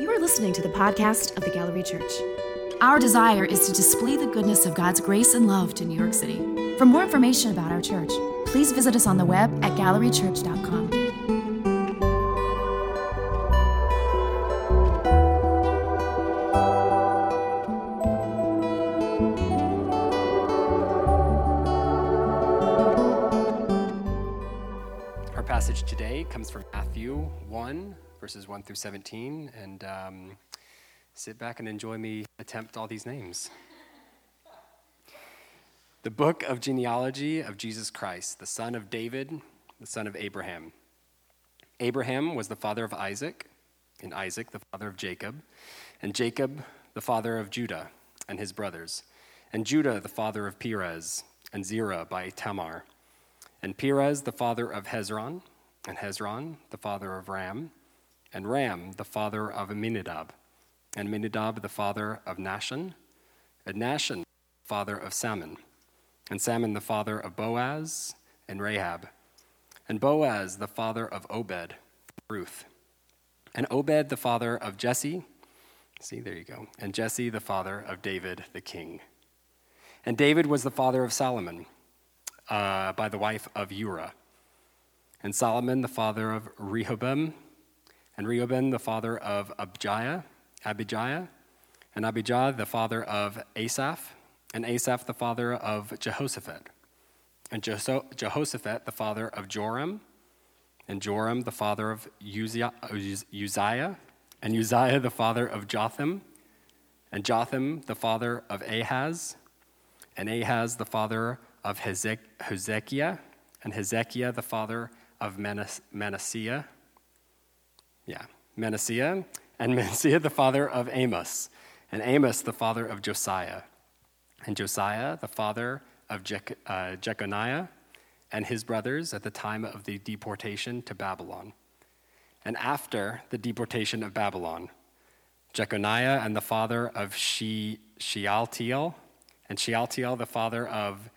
You are listening to the podcast of the Gallery Church. Our desire is to display the goodness of God's grace and love to New York City. For more information about our church, please visit us on the web at gallerychurch.com. comes from Matthew 1, verses 1 through 17. And um, sit back and enjoy me attempt all these names. The book of genealogy of Jesus Christ, the son of David, the son of Abraham. Abraham was the father of Isaac, and Isaac the father of Jacob, and Jacob the father of Judah and his brothers, and Judah the father of Perez, and Zerah by Tamar, and Perez the father of Hezron, and Hezron the father of Ram, and Ram the father of Aminadab, and Aminadab the father of Nahshon, and Nahshon the father of Salmon, and Salmon the father of Boaz and Rahab, and Boaz the father of Obed, Ruth, and Obed the father of Jesse. See, there you go. And Jesse the father of David the king. And David was the father of Solomon uh, by the wife of Uriah. And Solomon the father of Rehoboam, and Rehoboam the father of Abijah, Abijah, and Abijah the father of Asaph, and Asaph the father of Jehoshaphat, and Jehoshaphat the father of Joram, and Joram the father of Uzziah, Uzziah, and Uzziah the father of Jotham, and Jotham the father of Ahaz, and Ahaz the father of Hezekiah, and Hezekiah the father of Manas- Manasseh, yeah, Manasseh, and Manasseh the father of Amos, and Amos the father of Josiah, and Josiah the father of Jech- uh, Jeconiah, and his brothers at the time of the deportation to Babylon. And after the deportation of Babylon, Jeconiah and the father of she- Shealtiel, and Shealtiel the father of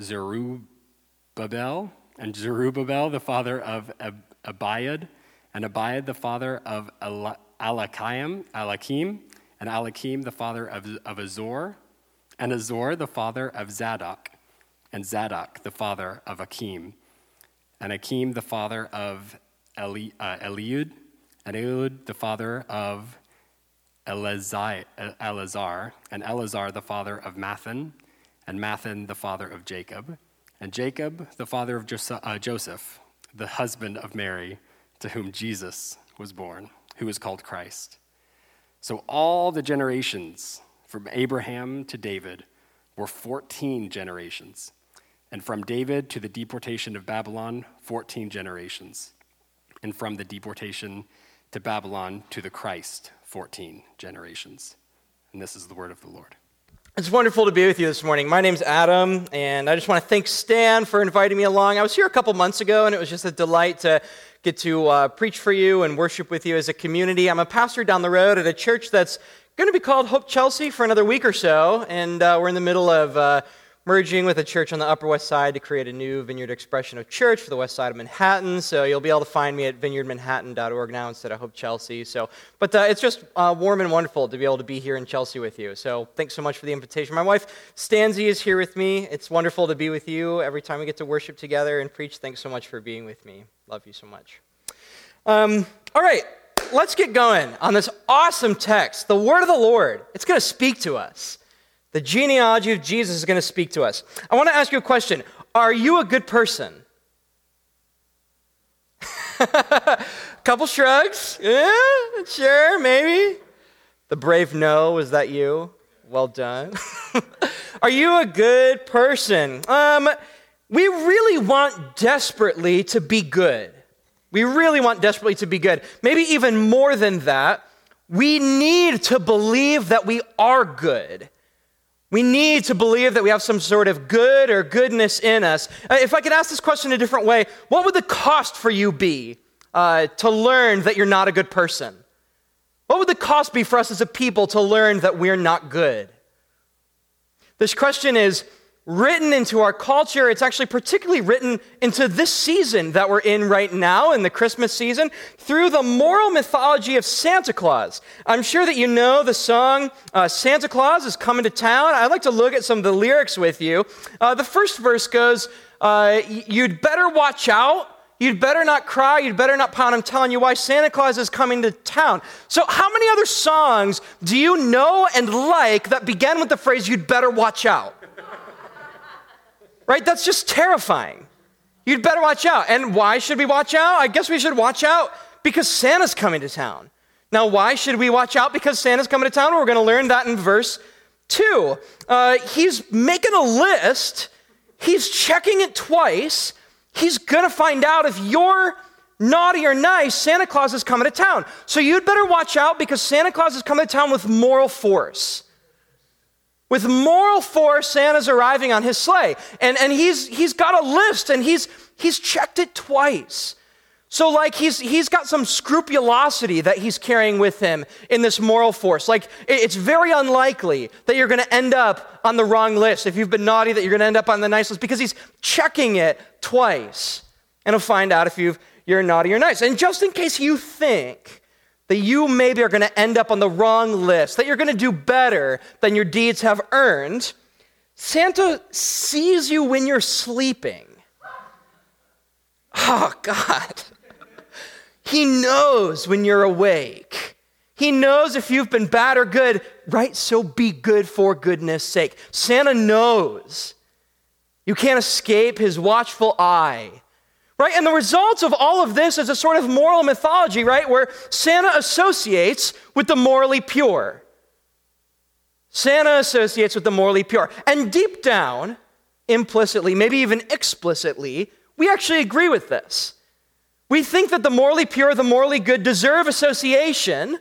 Zerubbabel, and Zerubbabel the father of Ab- Abiad, and Abiad the father of Ala- Alakim, Alakim, and Alakim the father of, of Azor, and Azor the father of Zadok, and Zadok the father of Akim, and Akim the father of Eli, uh, Eliud, and Eliud the father of Eleazar, and Eleazar the father of Mathan, and Mathan the father of Jacob, and Jacob the father of Joseph, uh, the husband of Mary, to whom Jesus was born, who is called Christ. So all the generations from Abraham to David were 14 generations, and from David to the deportation of Babylon, 14 generations, and from the deportation to Babylon to the Christ, 14 generations. And this is the word of the Lord. It's wonderful to be with you this morning. My name's Adam, and I just want to thank Stan for inviting me along. I was here a couple months ago, and it was just a delight to get to uh, preach for you and worship with you as a community. I'm a pastor down the road at a church that's going to be called Hope Chelsea for another week or so, and uh, we're in the middle of uh, merging with a church on the Upper West Side to create a new Vineyard Expression of Church for the West Side of Manhattan. So you'll be able to find me at vineyardmanhattan.org now instead of Hope Chelsea. So, but uh, it's just uh, warm and wonderful to be able to be here in Chelsea with you. So thanks so much for the invitation. My wife Stanzi is here with me. It's wonderful to be with you every time we get to worship together and preach. Thanks so much for being with me. Love you so much. Um, all right, let's get going on this awesome text. The word of the Lord. It's going to speak to us. The genealogy of Jesus is going to speak to us. I want to ask you a question Are you a good person? A Couple shrugs. Yeah, sure, maybe. The brave no, is that you? Well done. Are you a good person? Um, we really want desperately to be good. We really want desperately to be good. Maybe even more than that, we need to believe that we are good. We need to believe that we have some sort of good or goodness in us. Uh, If I could ask this question a different way, what would the cost for you be uh, to learn that you're not a good person? What would the cost be for us as a people to learn that we're not good? This question is written into our culture. It's actually particularly written into this season that we're in right now, in the Christmas season, through the moral mythology of Santa Claus. I'm sure that you know the song uh, Santa Claus is Coming to Town. I'd like to look at some of the lyrics with you. Uh, the first verse goes, uh, You'd better watch out. You'd better not cry. You'd better not pound. I'm telling you why Santa Claus is coming to town. So, how many other songs do you know and like that begin with the phrase, You'd better watch out? Right? That's just terrifying. You'd better watch out. And why should we watch out? I guess we should watch out because Santa's coming to town. Now, why should we watch out? Because Santa's coming to town. We're going to learn that in verse 2. Uh, he's making a list, he's checking it twice. He's going to find out if you're naughty or nice, Santa Claus is coming to town. So you'd better watch out because Santa Claus is coming to town with moral force. With moral force, Santa's arriving on his sleigh. And, and he's, he's got a list and he's, he's checked it twice. So, like, he's, he's got some scrupulosity that he's carrying with him in this moral force. Like, it's very unlikely that you're going to end up on the wrong list. If you've been naughty, that you're going to end up on the nice list because he's checking it twice. And he'll find out if you've, you're naughty or nice. And just in case you think that you maybe are going to end up on the wrong list, that you're going to do better than your deeds have earned, Santa sees you when you're sleeping. Oh, God. He knows when you're awake. He knows if you've been bad or good, right? So be good for goodness sake. Santa knows. You can't escape his watchful eye. Right? And the result of all of this is a sort of moral mythology, right? Where Santa associates with the morally pure. Santa associates with the morally pure. And deep down, implicitly, maybe even explicitly, we actually agree with this. We think that the morally pure, the morally good deserve association,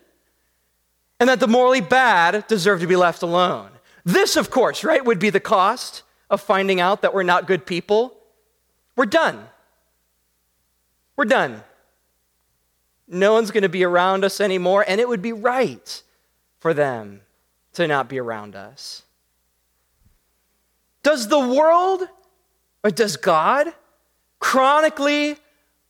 and that the morally bad deserve to be left alone. This, of course, right, would be the cost of finding out that we're not good people. We're done. We're done. No one's going to be around us anymore, and it would be right for them to not be around us. Does the world, or does God, chronically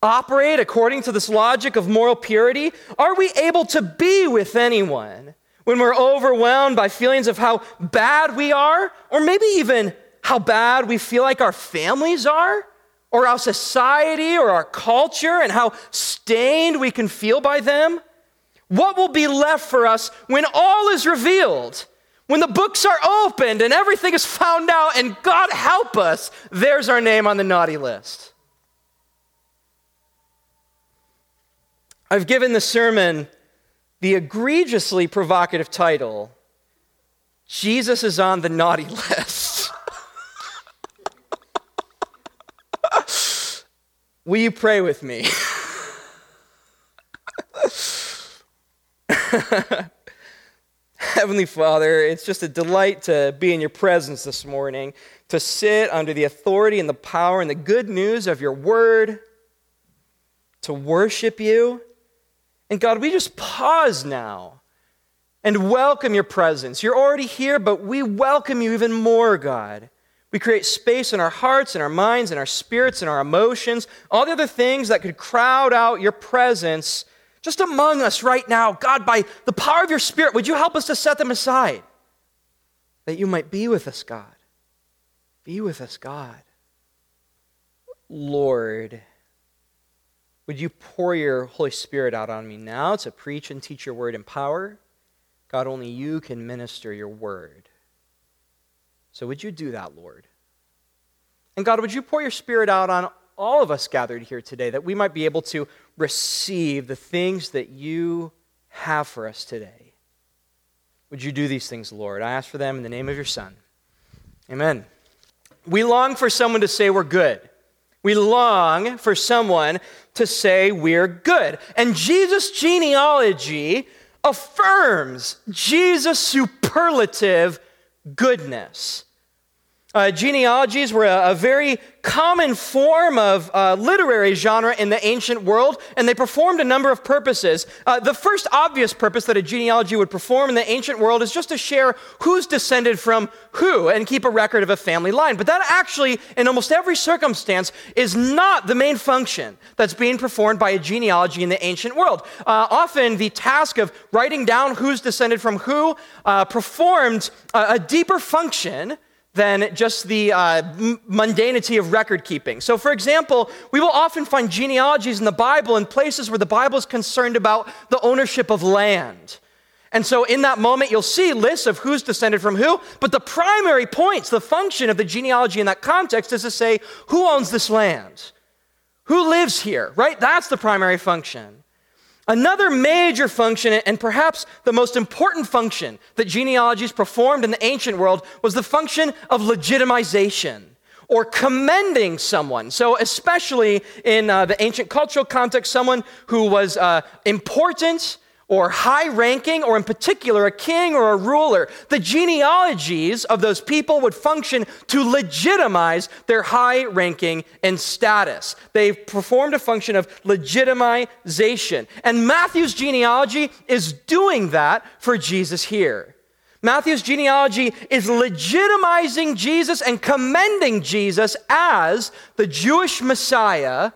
operate according to this logic of moral purity? Are we able to be with anyone when we're overwhelmed by feelings of how bad we are, or maybe even how bad we feel like our families are? Or our society or our culture and how stained we can feel by them? What will be left for us when all is revealed? When the books are opened and everything is found out, and God help us, there's our name on the naughty list. I've given the sermon the egregiously provocative title Jesus is on the naughty list. Will you pray with me? Heavenly Father, it's just a delight to be in your presence this morning, to sit under the authority and the power and the good news of your word, to worship you. And God, we just pause now and welcome your presence. You're already here, but we welcome you even more, God. We create space in our hearts, in our minds, in our spirits, in our emotions, all the other things that could crowd out your presence just among us right now. God, by the power of your Spirit, would you help us to set them aside? That you might be with us, God. Be with us, God. Lord, would you pour your Holy Spirit out on me now to preach and teach your word in power? God, only you can minister your word. So would you do that, Lord? And God, would you pour your Spirit out on all of us gathered here today that we might be able to receive the things that you have for us today? Would you do these things, Lord? I ask for them in the name of your Son. Amen. We long for someone to say we're good. We long for someone to say we're good. And Jesus' genealogy affirms Jesus' superlative goodness. Uh, genealogies were a, a, very common form of uh, literary genre in the ancient world, and they performed a number of purposes. Uh, the first obvious purpose that a genealogy would perform in the ancient world is just to share who's descended from who and keep a record of a family line. But that actually, in almost every circumstance, is not the main function that's being performed by a genealogy in the ancient world. Uh, often, the task of writing down who's descended from who uh, performed a deeper function than just the uh, mundanity of record keeping. So, for example, we will often find genealogies in the Bible in places where the Bible is concerned about the ownership of land. And so, in that moment, you'll see lists of who's descended from who, but the primary points, the function of the genealogy in that context is to say who owns this land? Who lives here, right? That's the primary function. Another major function, and perhaps the most important function that genealogies performed in the ancient world, was the function of legitimization or commending someone. So, especially in uh, the ancient cultural context, someone who was uh, important or high ranking, or in particular, a king or a ruler, the genealogies of those people would function to legitimize their high ranking and status. They performed a function of legitimization. And Matthew's genealogy is doing that for Jesus here. Matthew's genealogy is legitimizing Jesus and commending Jesus as the Jewish Messiah,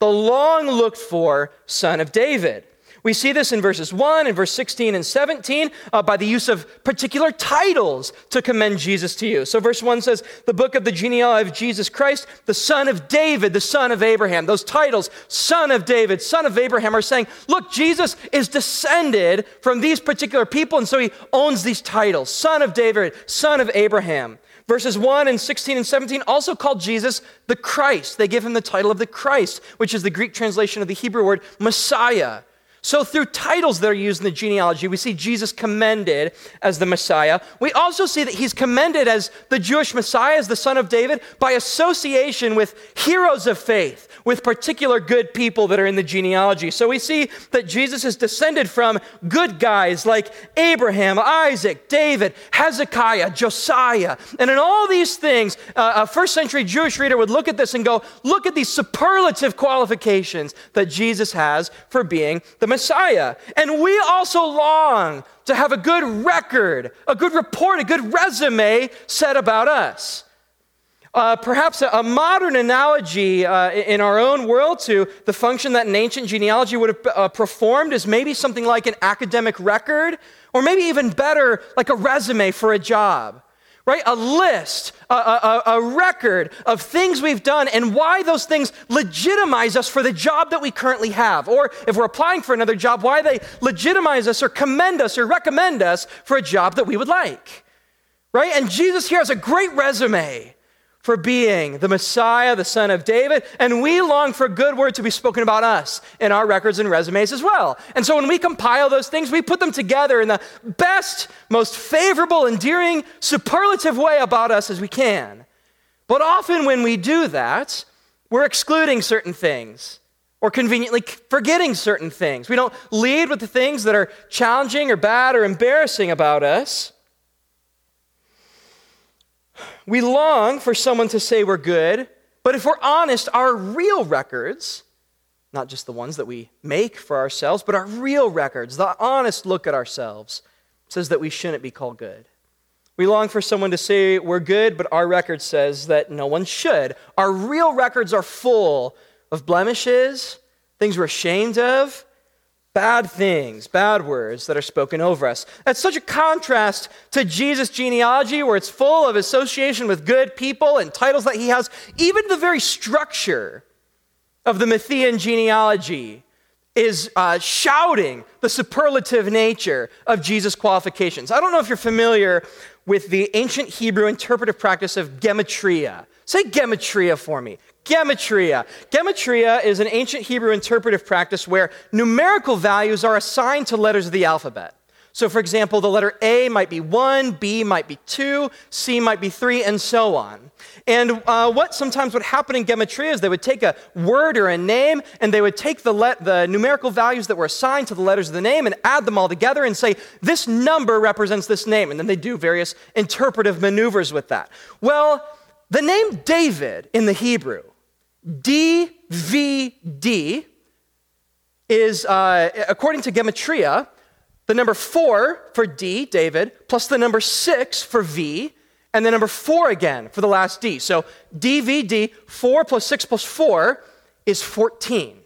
the long looked for son of David. We see this in verses 1 and verse 16 and 17 uh, by the use of particular titles to commend Jesus to you. So, verse 1 says, The book of the genealogy of Jesus Christ, the son of David, the son of Abraham. Those titles, son of David, son of Abraham, are saying, Look, Jesus is descended from these particular people, and so he owns these titles son of David, son of Abraham. Verses 1 and 16 and 17 also called Jesus the Christ. They give him the title of the Christ, which is the Greek translation of the Hebrew word Messiah. So, through titles that are used in the genealogy, we see Jesus commended as the Messiah. We also see that he's commended as the Jewish Messiah, as the son of David, by association with heroes of faith, with particular good people that are in the genealogy. So, we see that Jesus is descended from good guys like Abraham, Isaac, David, Hezekiah, Josiah. And in all these things, uh, a first century Jewish reader would look at this and go, look at these superlative qualifications that Jesus has for being the Messiah. And we also long to have a good record, a good report, a good resume said about us. Uh, perhaps a, a, modern analogy uh, in our own world to the function that an ancient genealogy would have uh, performed is maybe something like an academic record, or maybe even better, like a resume for a job right? A list, a, a, a, record of things we've done and why those things legitimize us for the job that we currently have. Or if we're applying for another job, why they legitimize us or commend us or recommend us for a job that we would like, right? And Jesus here has a great resume for being the Messiah, the Son of David, and we long for good word to be spoken about us in our records and resumes as well. And so when we compile those things, we put them together in the best, most favorable, endearing, superlative way about us as we can. But often when we do that, we're excluding certain things or conveniently forgetting certain things. We don't lead with the things that are challenging or bad or embarrassing about us. We long for someone to say we're good, but if we're honest, our real records, not just the ones that we make for ourselves, but our real records, the honest look at ourselves, says that we shouldn't be called good. We long for someone to say we're good, but our record says that no one should. Our real records are full of blemishes, things we're ashamed of, bad things, bad words that are spoken over us. That's such a contrast to Jesus' genealogy, where it's full of association with good people and titles that he has. Even the very structure of the Matthean genealogy is uh, shouting the superlative nature of Jesus' qualifications. I don't know if you're familiar with the ancient Hebrew interpretive practice of gematria. Say gematria for me. Gematria. Gematria is an ancient Hebrew interpretive practice where numerical values are assigned to letters of the alphabet. So, for example, the letter A might be 1, B might be 2, C might be 3, and so on. And uh, what sometimes would happen in Gematria is they would take a word or a name and they would take the, le- the numerical values that were assigned to the letters of the name and add them all together and say, this number represents this name. And then they do various interpretive maneuvers with that. Well, the name David in the Hebrew, DVD, is, uh, according to Gematria, the number four for D, David, plus the number six for V, and the number four again for the last D. So DVD, four plus six plus four is 14.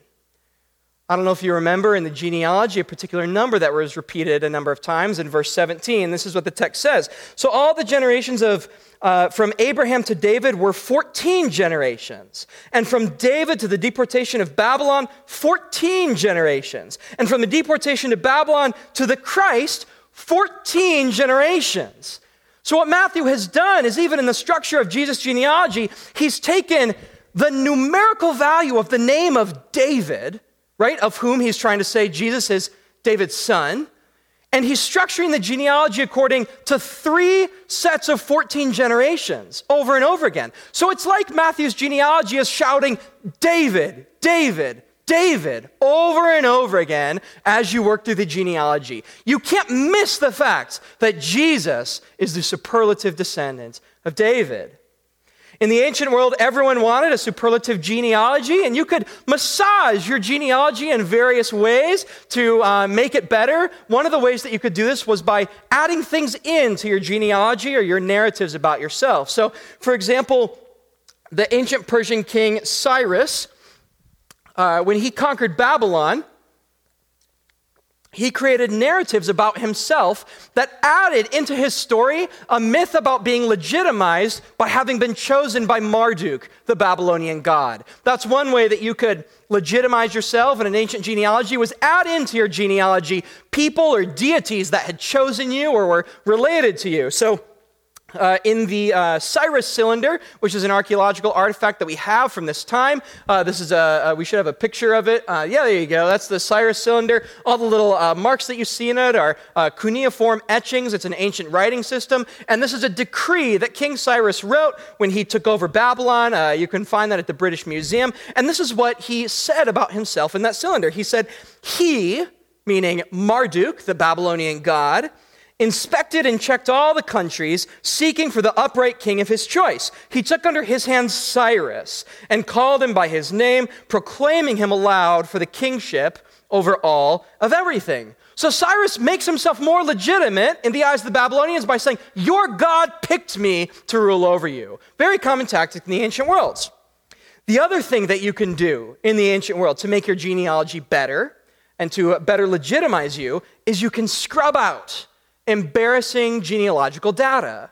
I don't know if you remember in the genealogy a particular number that was repeated a number of times in verse 17. This is what the text says. So all the generations of uh, from Abraham to David were 14 generations. And from David to the deportation of Babylon, 14 generations. And from the deportation to Babylon to the Christ, 14 generations. So, what Matthew has done is, even in the structure of Jesus' genealogy, he's taken the numerical value of the name of David, right, of whom he's trying to say Jesus is David's son, and he's structuring the genealogy according to three sets of 14 generations over and over again. So it's like Matthew's genealogy is shouting, David, David, David, over and over again as you work through the genealogy. You can't miss the fact that Jesus is the superlative descendant of David. In the ancient world, everyone wanted a superlative genealogy, and you could massage your genealogy in various ways to uh, make it better. One of the ways that you could do this was by adding things into your genealogy or your narratives about yourself. So, for example, the ancient Persian king Cyrus, uh, when he conquered Babylon, he created narratives about himself that added into his story a myth about being legitimized by having been chosen by Marduk, the Babylonian god. That's one way that you could legitimize yourself in an ancient genealogy was add into your genealogy people or deities that had chosen you or were related to you. So uh, in the uh, Cyrus cylinder, which is an archaeological artifact that we have from this time. Uh, this is a, a, we should have a picture of it. Uh, yeah, there you go. That's the Cyrus cylinder. All the little uh, marks that you see in it are uh, cuneiform etchings. It's an ancient writing system. And this is a decree that King Cyrus wrote when he took over Babylon. you can find that at the British Museum. And this is what he said about himself in that cylinder. He said, He, meaning Marduk, the Babylonian god, inspected and checked all the countries, seeking for the upright king of his choice. He took under his hand Cyrus and called him by his name, proclaiming him aloud for the kingship over all of everything. So Cyrus makes himself more legitimate in the eyes of the Babylonians by saying, Your God picked me to rule over you. Very common tactic in the ancient worlds. The other thing that you can do in the ancient world to make your genealogy better and to better legitimize you is you can scrub out embarrassing genealogical data.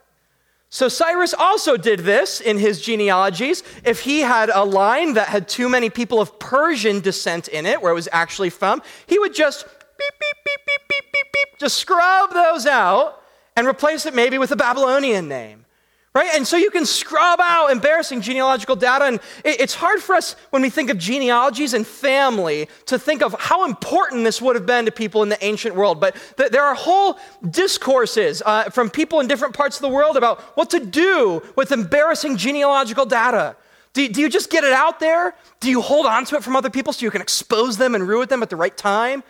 So Cyrus also did this in his genealogies. If he had a line that had too many people of Persian descent in it, where it was actually from, he would just beep, beep, beep, beep, beep, beep, beep, just scrub those out and replace it maybe with a Babylonian name. Right? And so you can scrub out embarrassing genealogical data. And it's hard for us when we think of genealogies and family to think of how important this would have been to people in the ancient world. But there are whole discourses uh, from people in different parts of the world about what to do with embarrassing genealogical data. Do, do you just get it out there? Do you hold on to it from other people so you can expose them and ruin them at the right time?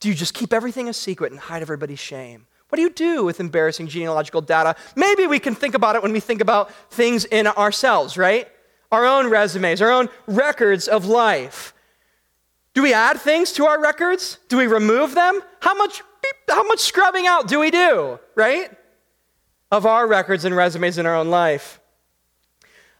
Do you just keep everything a secret and hide everybody's shame? What do you do with embarrassing genealogical data? Maybe we can think about it when we think about things in ourselves, right? Our own resumes, our own records of life. Do we add things to our records? Do we remove them? How much, how much scrubbing out do we do, right? Of our records and resumes in our own life.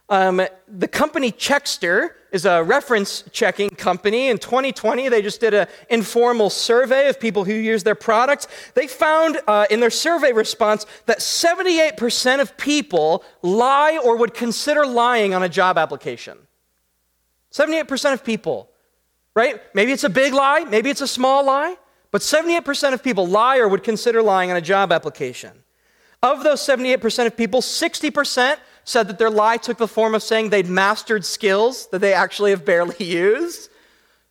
Um, the company Checkster is a reference checking company. In 2020, they just did an informal survey of people who use their products. They found uh, in their survey response that 78% of people lie or would consider lying on a job application. 78% of people, right? Maybe it's a big lie, maybe it's a small lie, but 78% of people lie or would consider lying on a job application. Of those 78% of people, 60% said that their lie took the form of saying they'd mastered skills that they actually have barely used.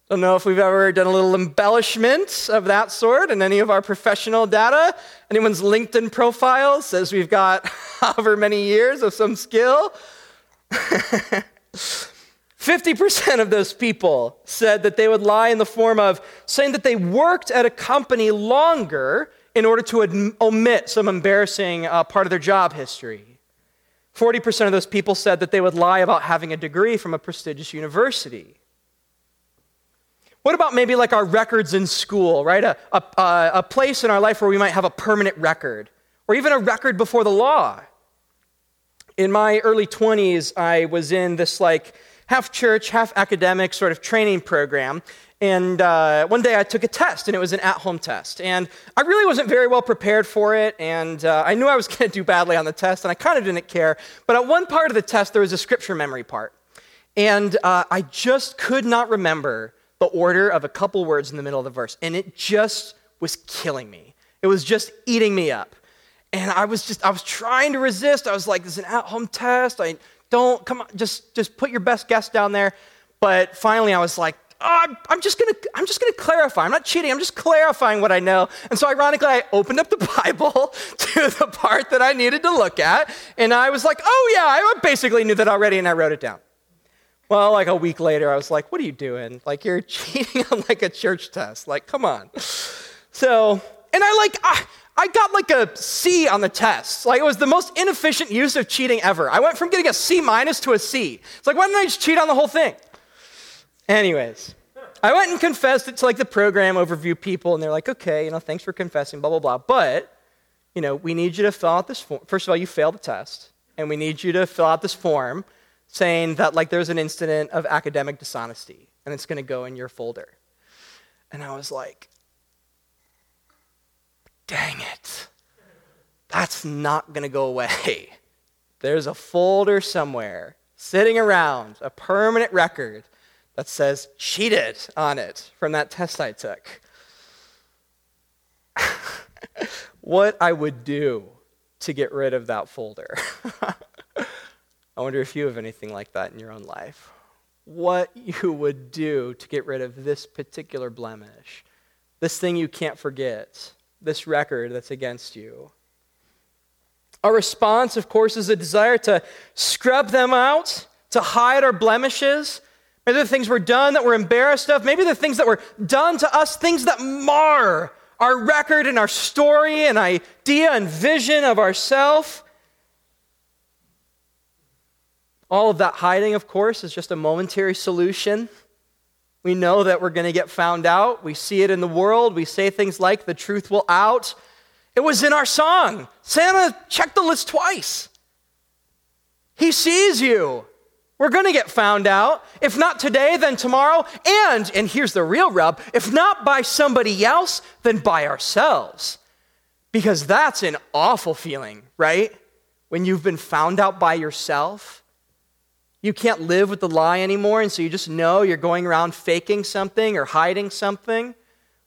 Don't know if we've ever done a little embellishment of that sort in any of our professional data. Anyone's LinkedIn profile says we've got however many years of some skill. 50% of those people said that they would lie in the form of saying that they worked at a company longer in order to omit some embarrassing uh, part of their job history. 40% of those people said that they would lie about having a degree from a prestigious university. What about maybe like our records in school, right? A, a, a place in our life where we might have a permanent record, or even a record before the law. In my early 20s, I was in this like half church, half academic sort of training program. And uh, one day I took a test, and it was an at home test. And I really wasn't very well prepared for it, and uh, I knew I was going to do badly on the test, and I kind of didn't care. But at one part of the test, there was a scripture memory part. And uh, I just could not remember the order of a couple words in the middle of the verse. And it just was killing me. It was just eating me up. And I was just, I was trying to resist. I was like, this is an at home test. I don't, come on, just, just put your best guess down there. But finally, I was like, oh, I'm, just gonna, I'm just gonna clarify. I'm not cheating. I'm just clarifying what I know. And so, ironically, I opened up the Bible to the part that I needed to look at, and I was like, oh yeah, I basically knew that already, and I wrote it down. Well, like a week later, I was like, what are you doing? Like, you're cheating on like a church test. Like, come on. So, and I like, I, I got like a C on the test. Like, it was the most inefficient use of cheating ever. I went from getting a C minus to a C. It's like, why didn't I just cheat on the whole thing? Anyways, I went and confessed it to like the program overview people, and they're like, okay, you know, thanks for confessing, blah, blah, blah. But, you know, we need you to fill out this form. First of all, you failed the test, and we need you to fill out this form saying that like there's an incident of academic dishonesty, and it's going to go in your folder. And I was like, dang it. That's not going to go away. There's a folder somewhere sitting around, a permanent record that says cheated on it from that test I took. what I would do to get rid of that folder. I wonder if you have anything like that in your own life. What you would do to get rid of this particular blemish, this thing you can't forget, this record that's against you. Our response, of course, is a desire to scrub them out, to hide our blemishes, Maybe the things we're done that we're embarrassed of. Maybe the things that were done to us, things that mar our record and our story and idea and vision of ourself. All of that hiding, of course, is just a momentary solution. We know that we're going to get found out. We see it in the world. We say things like, the truth will out. It was in our song. Santa checked the list twice. He sees you. We're going to get found out. If not today, then tomorrow. And, and here's the real rub if not by somebody else, then by ourselves. Because that's an awful feeling, right? When you've been found out by yourself. You can't live with the lie anymore, and so you just know you're going around faking something or hiding something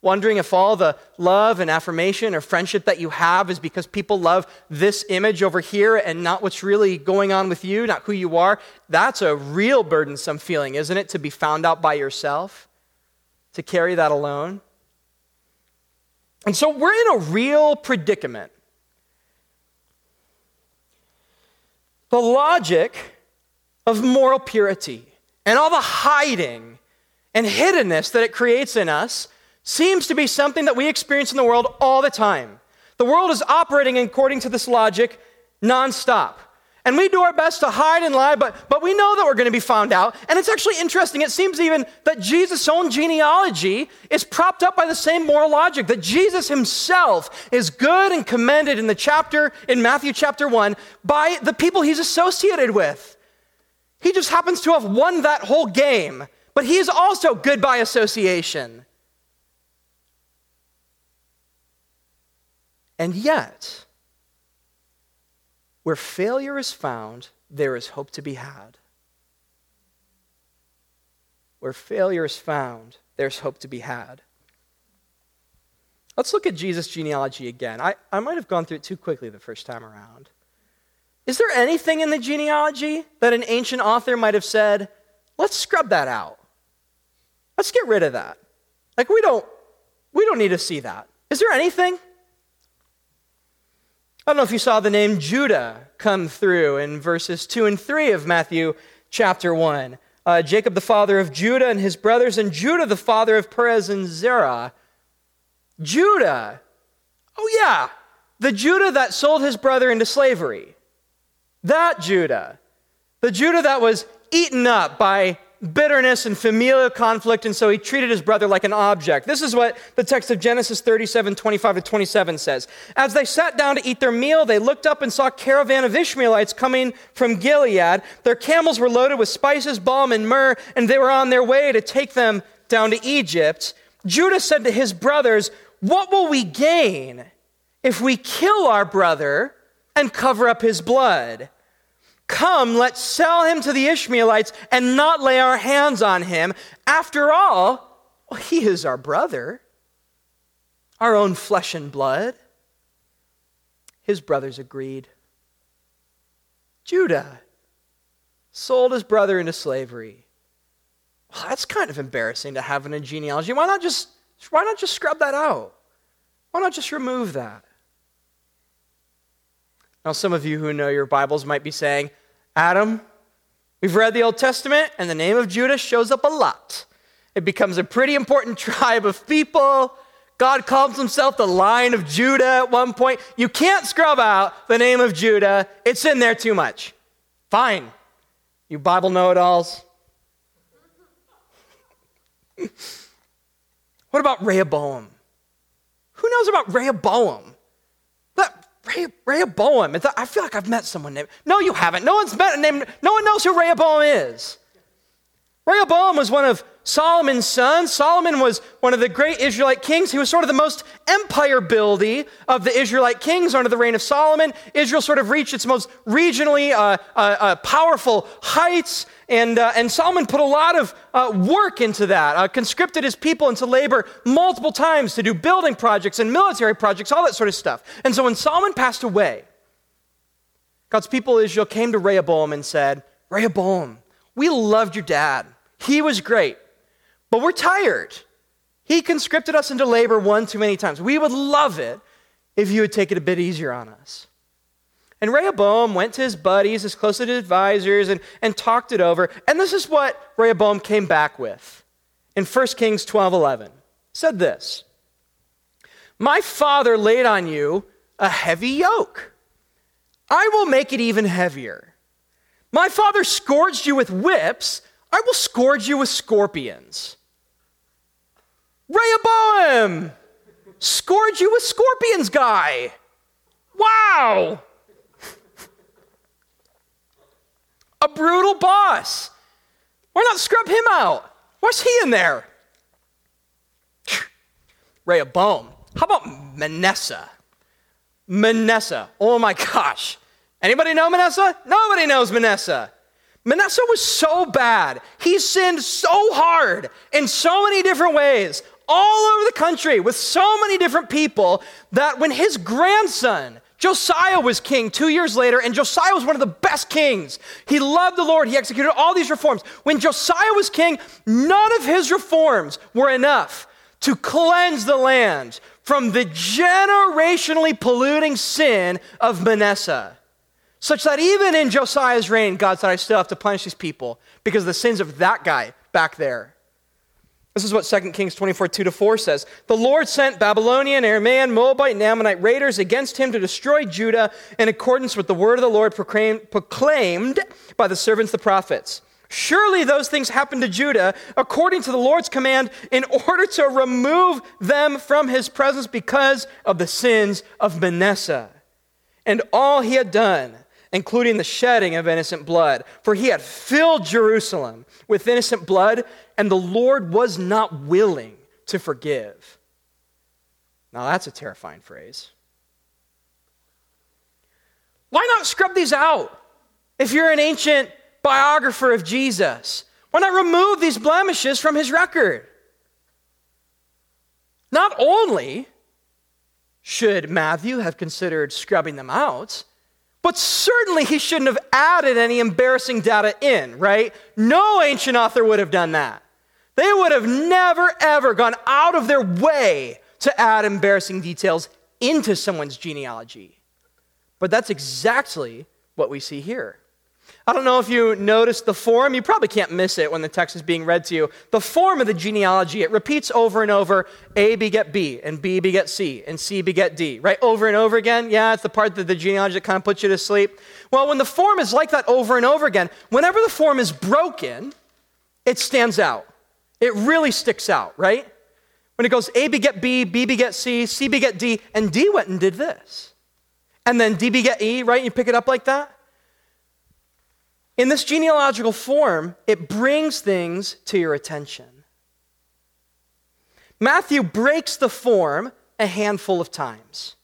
wondering if all the love and affirmation or friendship that you have is because people love this image over here and not what's really going on with you, not who you are, that's a real burdensome feeling, isn't it? To be found out by yourself, to carry that alone. And so we're in a real predicament. The logic of moral purity and all the hiding and hiddenness that it creates in us seems to be something that we experience in the world all the time. The world is operating according to this logic nonstop. And we do our best to hide and lie, but, but we know that we're going to be found out. And it's actually interesting. It seems even that Jesus' own genealogy is propped up by the same moral logic, that Jesus himself is good and commended in the chapter, in Matthew chapter 1, by the people he's associated with. He just happens to have won that whole game, but he is also good by association. And yet, where failure is found, there is hope to be had. Where failure is found, there's hope to be had. Let's look at Jesus' genealogy again. I, I might have gone through it too quickly the first time around. Is there anything in the genealogy that an ancient author might have said, let's scrub that out? Let's get rid of that. Like we don't we don't need to see that. Is there anything? I don't know if you saw the name Judah come through in verses 2 and 3 of Matthew chapter 1. Uh, Jacob, the father of Judah and his brothers, and Judah, the father of Perez and Zerah. Judah. Oh, yeah. The Judah that sold his brother into slavery. That Judah, the Judah that was eaten up by bitterness and familial conflict, and so he treated his brother like an object. This is what the text of Genesis 37 25 to 27 says. As they sat down to eat their meal, they looked up and saw a caravan of Ishmaelites coming from Gilead. Their camels were loaded with spices, balm, and myrrh, and they were on their way to take them down to Egypt. Judah said to his brothers, What will we gain if we kill our brother and cover up his blood? Come, let's sell him to the Ishmaelites and not lay our hands on him. After all, well, he is our brother, our own flesh and blood. His brothers agreed. Judah sold his brother into slavery. Well, that's kind of embarrassing to have in a genealogy. Why not just why not just scrub that out? Why not just remove that? Now, some of you who know your Bibles might be saying, Adam, we've read the Old Testament, and the name of Judah shows up a lot. It becomes a pretty important tribe of people. God calls himself the line of Judah at one point. You can't scrub out the name of Judah, it's in there too much. Fine. You Bible know it alls. what about Rehoboam? Who knows about Rehoboam? Rehoboam. I feel like I've met someone named. No, you haven't. No one's met a name. No one knows who Rehoboam is. Rehoboam was one of Solomon's sons. Solomon was one of the great Israelite kings. He was sort of the most empire buildy of the Israelite kings under the reign of Solomon. Israel sort of reached its most regionally uh, uh, uh, powerful heights. And, uh, and Solomon put a lot of uh, work into that, uh, conscripted his people into labor multiple times to do building projects and military projects, all that sort of stuff. And so when Solomon passed away, God's people Israel came to Rehoboam and said, Rehoboam, we loved your dad. He was great, but we're tired. He conscripted us into labor one too many times. We would love it if you would take it a bit easier on us. And Rehoboam went to his buddies, his closest advisors, and, and talked it over. And this is what Rehoboam came back with in 1 Kings 12 11. Said this My father laid on you a heavy yoke. I will make it even heavier. My father scourged you with whips. I will scourge you with scorpions. Rehoboam, scourge you with scorpions, guy. Wow. A brutal boss. Why not scrub him out? What's he in there? Rehoboam. How about Manasseh? Manasseh. Oh my gosh. Anybody know Manasseh? Nobody knows Manasseh. Manasseh was so bad. He sinned so hard in so many different ways, all over the country, with so many different people, that when his grandson, Josiah, was king two years later, and Josiah was one of the best kings. He loved the Lord, he executed all these reforms. When Josiah was king, none of his reforms were enough to cleanse the land from the generationally polluting sin of Manasseh. Such that even in Josiah's reign, God said, I still have to punish these people because of the sins of that guy back there. This is what 2 Kings 24, 2 to 4 says. The Lord sent Babylonian, Aramean, Moabite, and Ammonite raiders against him to destroy Judah in accordance with the word of the Lord proclaimed by the servants, the prophets. Surely those things happened to Judah according to the Lord's command in order to remove them from his presence because of the sins of Manasseh and all he had done including the shedding of innocent blood. For he had filled Jerusalem with innocent blood, and the Lord was not willing to forgive. Now, that's a terrifying phrase. Why not scrub these out? If you're an ancient biographer of Jesus, why not remove these blemishes from his record? Not only should Matthew have considered scrubbing them out, but certainly he shouldn't have added any embarrassing data in, right? No ancient author would have done that. They would have never, ever gone out of their way to add embarrassing details into someone's genealogy. But that's exactly what we see here. I don't know if you noticed the form. You probably can't miss it when the text is being read to you. The form of the genealogy, it repeats over and over A beget B, and B beget C, and C beget D, right? Over and over again. Yeah, it's the part that the genealogy that kind of puts you to sleep. Well, when the form is like that over and over again, whenever the form is broken, it stands out. It really sticks out, right? When it goes A beget B, B beget C, C beget D, and D went and did this. And then D beget E, right? You pick it up like that. In this genealogical form, it brings things to your attention. Matthew breaks the form a handful of times.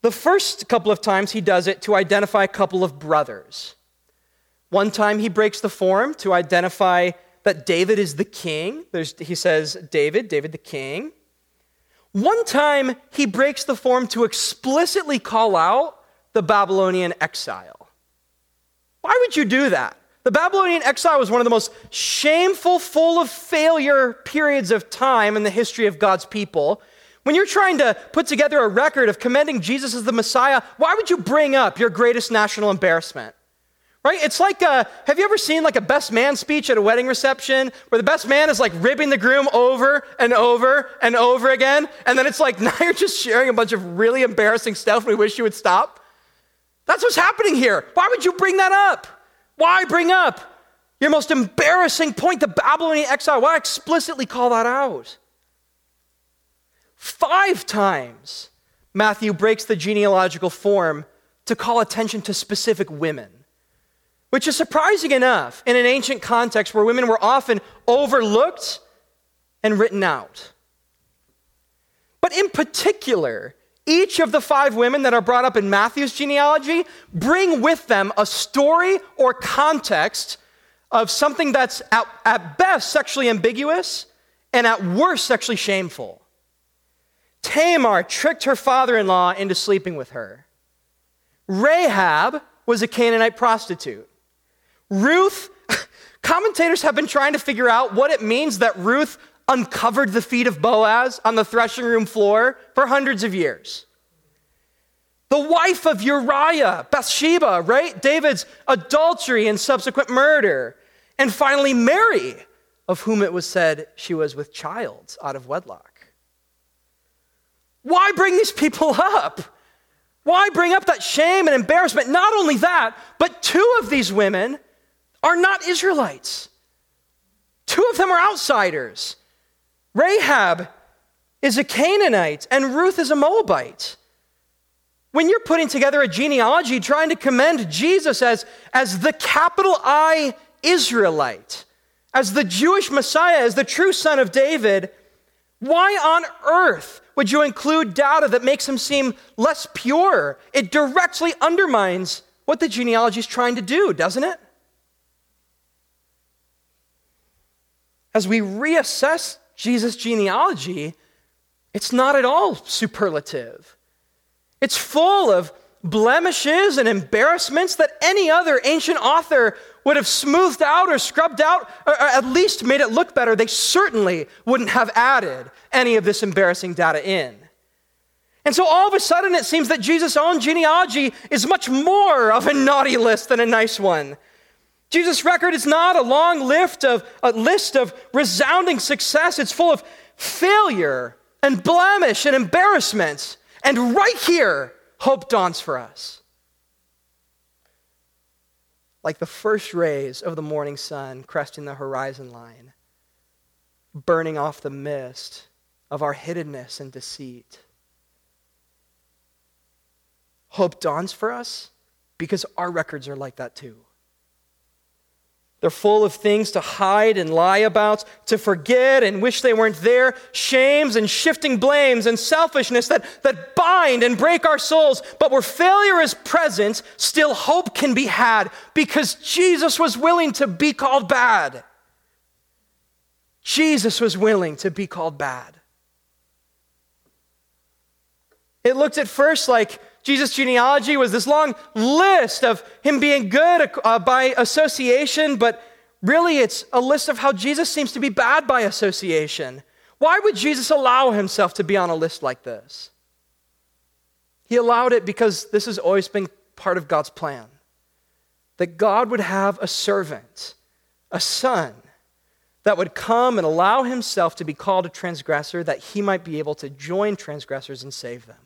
The first couple of times he does it to identify a couple of brothers. One time he breaks the form to identify that David is the king. There's, he says, David, David the king. One time he breaks the form to explicitly call out the Babylonian exile. Why would you do that? The Babylonian exile was one of the most shameful, full of failure periods of time in the history of God's people. When you're trying to put together a record of commending Jesus as the Messiah, why would you bring up your greatest national embarrassment? Right? It's like, a, uh, have you ever seen like a best man speech at a wedding reception where the best man is like ribbing the groom over and over and over again? And then it's like, now you're just sharing a bunch of really embarrassing stuff we wish you would stop? That's what's happening here. Why would you bring that up? Why bring up your most embarrassing point, the Babylonian exile? Why explicitly call that out? Five times, Matthew breaks the genealogical form to call attention to specific women, which is surprising enough in an ancient context where women were often overlooked and written out. But in particular, each of the five women that are brought up in Matthew's genealogy bring with them a story or context of something that's at, at best sexually ambiguous and at worst sexually shameful. Tamar tricked her father in law into sleeping with her. Rahab was a Canaanite prostitute. Ruth, commentators have been trying to figure out what it means that Ruth uncovered the feet of Boaz on the threshing room floor for hundreds of years. The wife of Uriah, Bathsheba, right? David's adultery and subsequent murder. And finally, Mary, of whom it was said she was with child out of wedlock. Why bring these people up? Why bring up that shame and embarrassment? Not only that, but two of these women are not Israelites. Two of them are outsiders. Rahab is a Canaanite, and Ruth is a Moabite. When you're putting together a genealogy trying to commend Jesus as, as the capital I Israelite, as the Jewish Messiah, as the true son of David, why on earth would you include data that makes him seem less pure? It directly undermines what the genealogy is trying to do, doesn't it? As we reassess Jesus' genealogy, it's not at all superlative. It's full of blemishes and embarrassments that any other ancient author would have smoothed out or scrubbed out, or at least made it look better. They certainly wouldn't have added any of this embarrassing data in. And so all of a sudden, it seems that Jesus' own genealogy is much more of a naughty list than a nice one. Jesus' record is not a long list of, a list of resounding success. It's full of failure and blemish and embarrassment. And right here, hope dawns for us. Like the first rays of the morning sun cresting the horizon line, burning off the mist of our hiddenness and deceit. Hope dawns for us because our records are like that too. They're full of things to hide and lie about, to forget and wish they weren't there, shames and shifting blames and selfishness that, that bind and break our souls. But where failure is present, still hope can be had because Jesus was willing to be called bad. Jesus was willing to be called bad. It looked at first like Jesus' genealogy was this long list of him being good uh, by association, but really it's a list of how Jesus seems to be bad by association. Why would Jesus allow himself to be on a list like this? He allowed it because this has always been part of God's plan. that God would have a servant, a son, that would come and allow himself to be called a transgressor that he might be able to join transgressors and save them.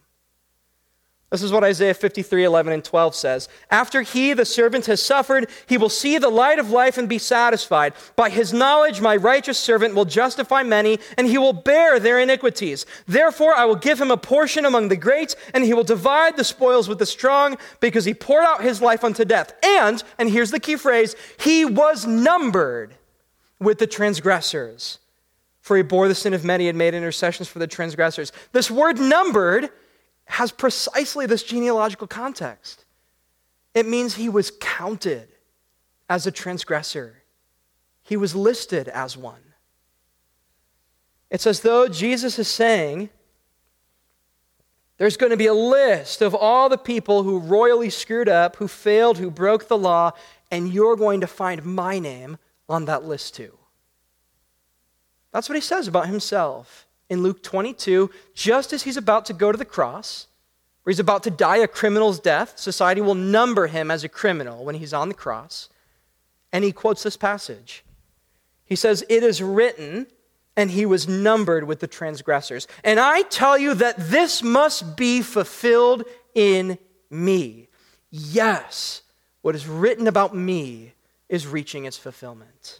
This is what Isaiah 53, 11 and 12 says. After he, the servant, has suffered, he will see the light of life and be satisfied. By his knowledge, my righteous servant will justify many, and he will bear their iniquities. Therefore, I will give him a portion among the great, and he will divide the spoils with the strong, because he poured out his life unto death. And, and here's the key phrase, he was numbered with the transgressors. For he bore the sin of many and made intercessions for the transgressors. This word numbered has precisely this genealogical context. It means he was counted as a transgressor, he was listed as one. It's as though Jesus is saying, there's going to be a list of all the people who royally screwed up, who failed, who broke the law, and you're going to find my name on that list too. That's what he says about himself in Luke 22, just as he's about to go to the cross, where he's about to die a criminal's death, society will number him as a criminal when he's on the cross. And he quotes this passage. He says, It is written, and he was numbered with the transgressors. And I tell you that this must be fulfilled in me. Yes, what is written about me is reaching its fulfillment.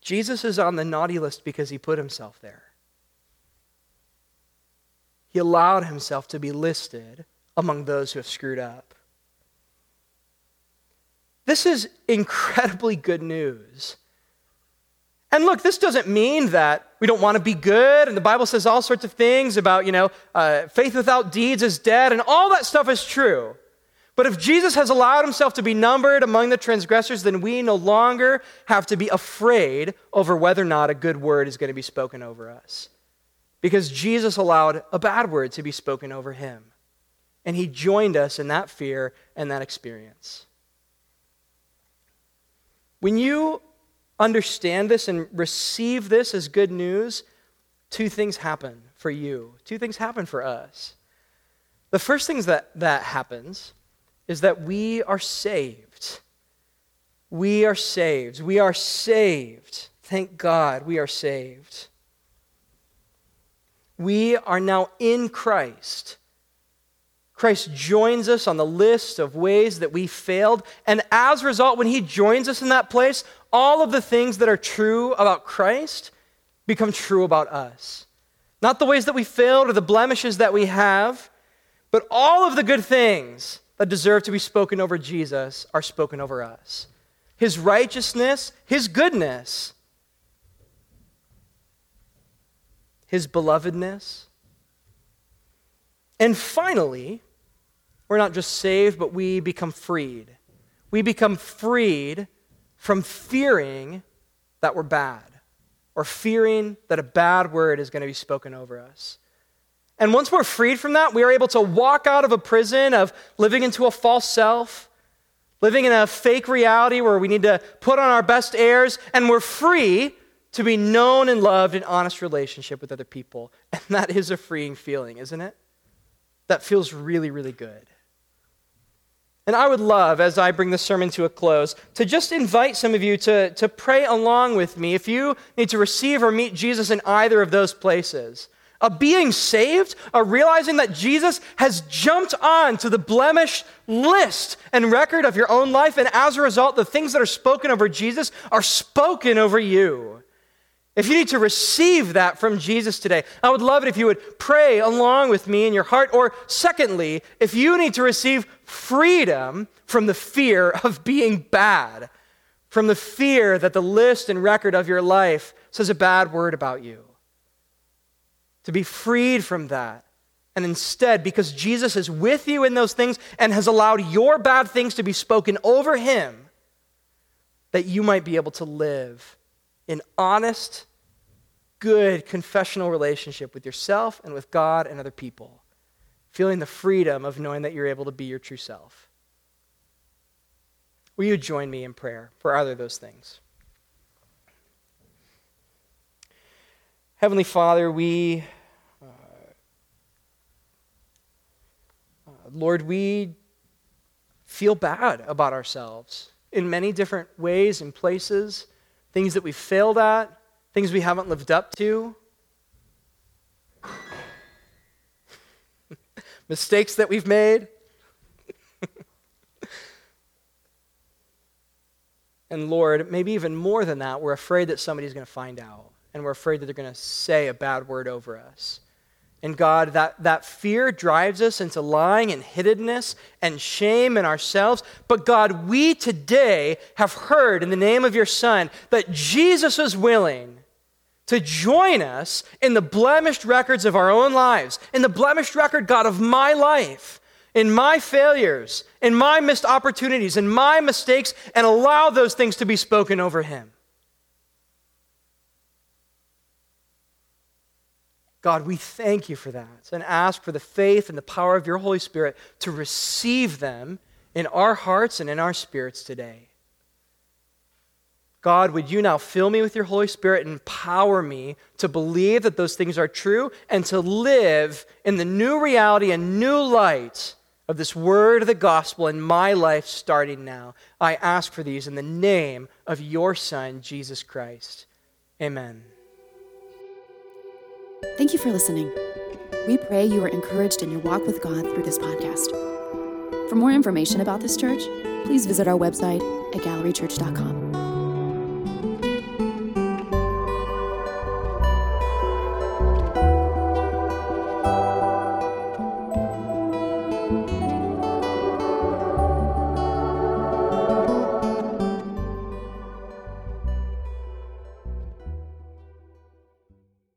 Jesus is on the naughty list because he put himself there. He allowed himself to be listed among those who have screwed up. This is incredibly good news. And look, this doesn't mean that we don't want to be good, and the Bible says all sorts of things about, you know, uh, faith without deeds is dead, and all that stuff is true. But if Jesus has allowed himself to be numbered among the transgressors, then we no longer have to be afraid over whether or not a good word is going to be spoken over us. Because Jesus allowed a bad word to be spoken over him. And he joined us in that fear and that experience. When you understand this and receive this as good news, two things happen for you. Two things happen for us. The first thing that, that happens is that we are saved. We are saved. We are saved. Thank God we are saved. We are now in Christ. Christ joins us on the list of ways that we failed. And as a result, when he joins us in that place, all of the things that are true about Christ become true about us. Not the ways that we failed or the blemishes that we have, but all of the good things that deserve to be spoken over Jesus are spoken over us. His righteousness, His goodness, His belovedness. And finally, we're not just saved, but we become freed. We become freed from fearing that we're bad or fearing that a bad word is going to be spoken over us. And once we're freed from that, we are able to walk out of a prison of living into a false self, living in a fake reality where we need to put on our best airs, and we're free to be known and loved in honest relationship with other people. And that is a freeing feeling, isn't it? That feels really, really good. And I would love, as I bring the sermon to a close, to just invite some of you to, to pray along with me if you need to receive or meet Jesus in either of those places a being saved, a realizing that Jesus has jumped on to the blemish list and record of your own life, and as a result, the things that are spoken over Jesus are spoken over you. If you need to receive that from Jesus today, I would love it if you would pray along with me in your heart. Or, secondly, if you need to receive freedom from the fear of being bad, from the fear that the list and record of your life says a bad word about you to be freed from that. And instead, because Jesus is with you in those things and has allowed your bad things to be spoken over him, that you might be able to live in honest, good confessional relationship with yourself and with God and other people, feeling the freedom of knowing that you're able to be your true self. Will you join me in prayer for either of those things? Heavenly Father, we, uh, uh, Lord, we feel bad about ourselves in many different ways and places, things that we've failed at, things we haven't lived up to, mistakes that we've made. and Lord, maybe even more than that, we're afraid that somebody's going to find out, and we're afraid that they're going to say a bad word over us. And God, that, that fear drives us into lying and hiddenness and shame in ourselves. But God, we today have heard in the name of your Son that Jesus is willing to join us in the blemished records of our own lives, in the blemished record, God, of my life, in my failures, in my missed opportunities, in my mistakes, and allow those things to be spoken over him. God, we thank you for that and ask for the faith and the power of your Holy Spirit to receive them in our hearts and in our spirits today. God, would you now fill me with your Holy Spirit and empower me to believe that those things are true and to live in the new reality and new light of this word of the gospel in my life starting now? I ask for these in the name of your Son, Jesus Christ. Amen. Thank you for listening. We pray you are encouraged in your walk with God through this podcast. For more information about this church, please visit our website at gallerychurch.com.